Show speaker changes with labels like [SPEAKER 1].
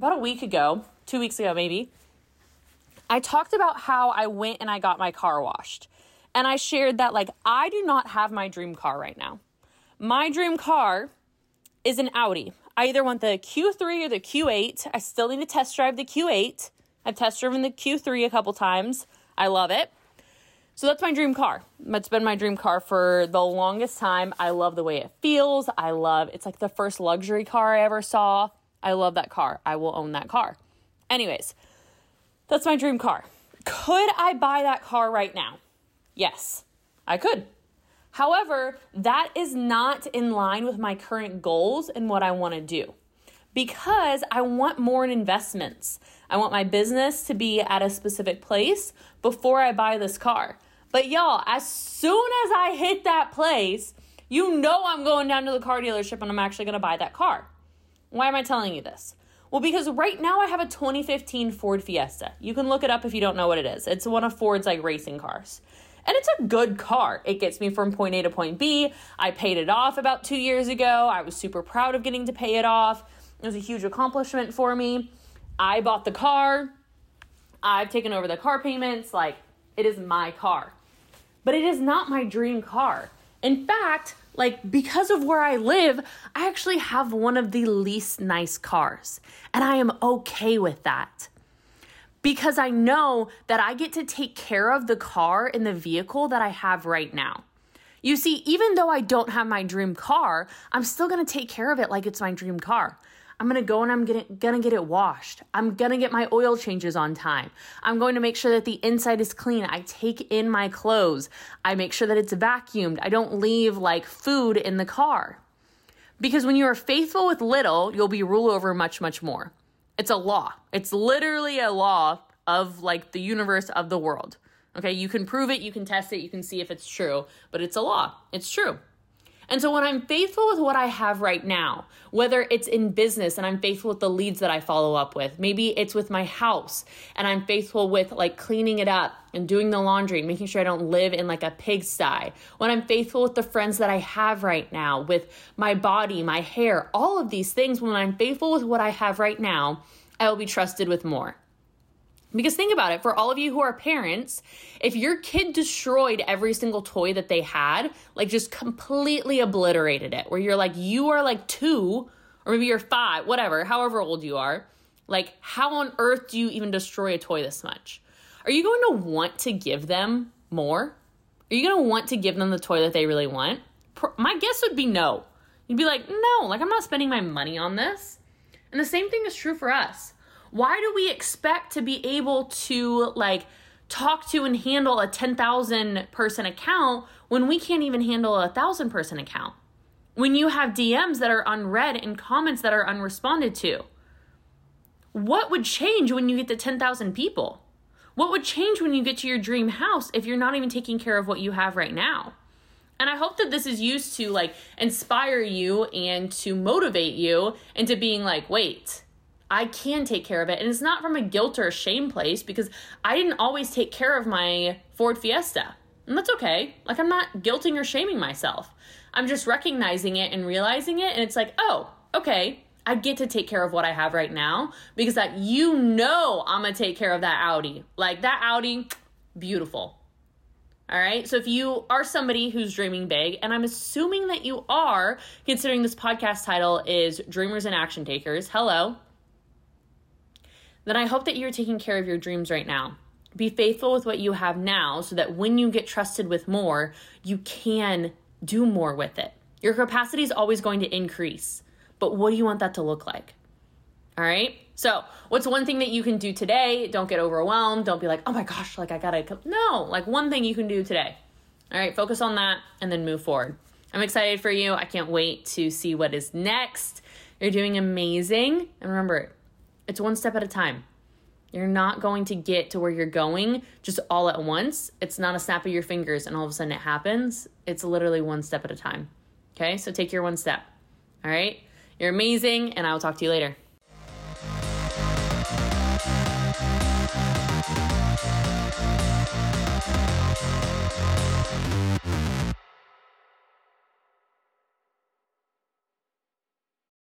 [SPEAKER 1] about a week ago, two weeks ago maybe, I talked about how I went and I got my car washed. And I shared that, like, I do not have my dream car right now. My dream car is an Audi. I either want the Q3 or the Q8. I still need to test drive the Q8. I've test driven the Q3 a couple times. I love it. So that's my dream car. It's been my dream car for the longest time. I love the way it feels. I love it's like the first luxury car I ever saw. I love that car. I will own that car. Anyways, that's my dream car. Could I buy that car right now? Yes, I could. However, that is not in line with my current goals and what I want to do because I want more in investments. I want my business to be at a specific place before I buy this car. But y'all, as soon as I hit that place, you know I'm going down to the car dealership and I'm actually going to buy that car. Why am I telling you this? Well, because right now I have a 2015 Ford Fiesta. You can look it up if you don't know what it is. It's one of Ford's like racing cars. And it's a good car. It gets me from point A to point B. I paid it off about two years ago. I was super proud of getting to pay it off. It was a huge accomplishment for me. I bought the car. I've taken over the car payments. Like, it is my car. But it is not my dream car. In fact, like, because of where I live, I actually have one of the least nice cars. And I am okay with that because I know that I get to take care of the car and the vehicle that I have right now. You see, even though I don't have my dream car, I'm still gonna take care of it like it's my dream car. I'm gonna go and I'm gonna, gonna get it washed. I'm gonna get my oil changes on time. I'm going to make sure that the inside is clean. I take in my clothes. I make sure that it's vacuumed. I don't leave like food in the car. Because when you are faithful with little, you'll be ruled over much, much more. It's a law. It's literally a law of like the universe of the world. Okay, you can prove it, you can test it, you can see if it's true, but it's a law. It's true. And so when I'm faithful with what I have right now, whether it's in business and I'm faithful with the leads that I follow up with, maybe it's with my house and I'm faithful with like cleaning it up and doing the laundry, making sure I don't live in like a pigsty. When I'm faithful with the friends that I have right now, with my body, my hair, all of these things, when I'm faithful with what I have right now, I will be trusted with more. Because think about it, for all of you who are parents, if your kid destroyed every single toy that they had, like just completely obliterated it, where you're like, you are like two, or maybe you're five, whatever, however old you are, like, how on earth do you even destroy a toy this much? Are you going to want to give them more? Are you going to want to give them the toy that they really want? My guess would be no. You'd be like, no, like, I'm not spending my money on this. And the same thing is true for us. Why do we expect to be able to like talk to and handle a 10,000 person account when we can't even handle a 1,000 person account? When you have DMs that are unread and comments that are unresponded to? What would change when you get to 10,000 people? What would change when you get to your dream house if you're not even taking care of what you have right now? And I hope that this is used to like inspire you and to motivate you into being like, wait, I can take care of it. And it's not from a guilt or a shame place because I didn't always take care of my Ford Fiesta. And that's okay. Like, I'm not guilting or shaming myself. I'm just recognizing it and realizing it. And it's like, oh, okay, I get to take care of what I have right now because that you know I'm gonna take care of that Audi. Like, that Audi, beautiful. All right. So if you are somebody who's dreaming big, and I'm assuming that you are, considering this podcast title is Dreamers and Action Takers, hello, then I hope that you're taking care of your dreams right now. Be faithful with what you have now so that when you get trusted with more, you can do more with it. Your capacity is always going to increase, but what do you want that to look like? All right. So, what's one thing that you can do today? Don't get overwhelmed. Don't be like, oh my gosh, like I gotta. No, like one thing you can do today. All right. Focus on that and then move forward. I'm excited for you. I can't wait to see what is next. You're doing amazing. And remember, it's one step at a time. You're not going to get to where you're going just all at once. It's not a snap of your fingers and all of a sudden it happens. It's literally one step at a time. Okay, so take your one step. All right, you're amazing, and I will talk to you later.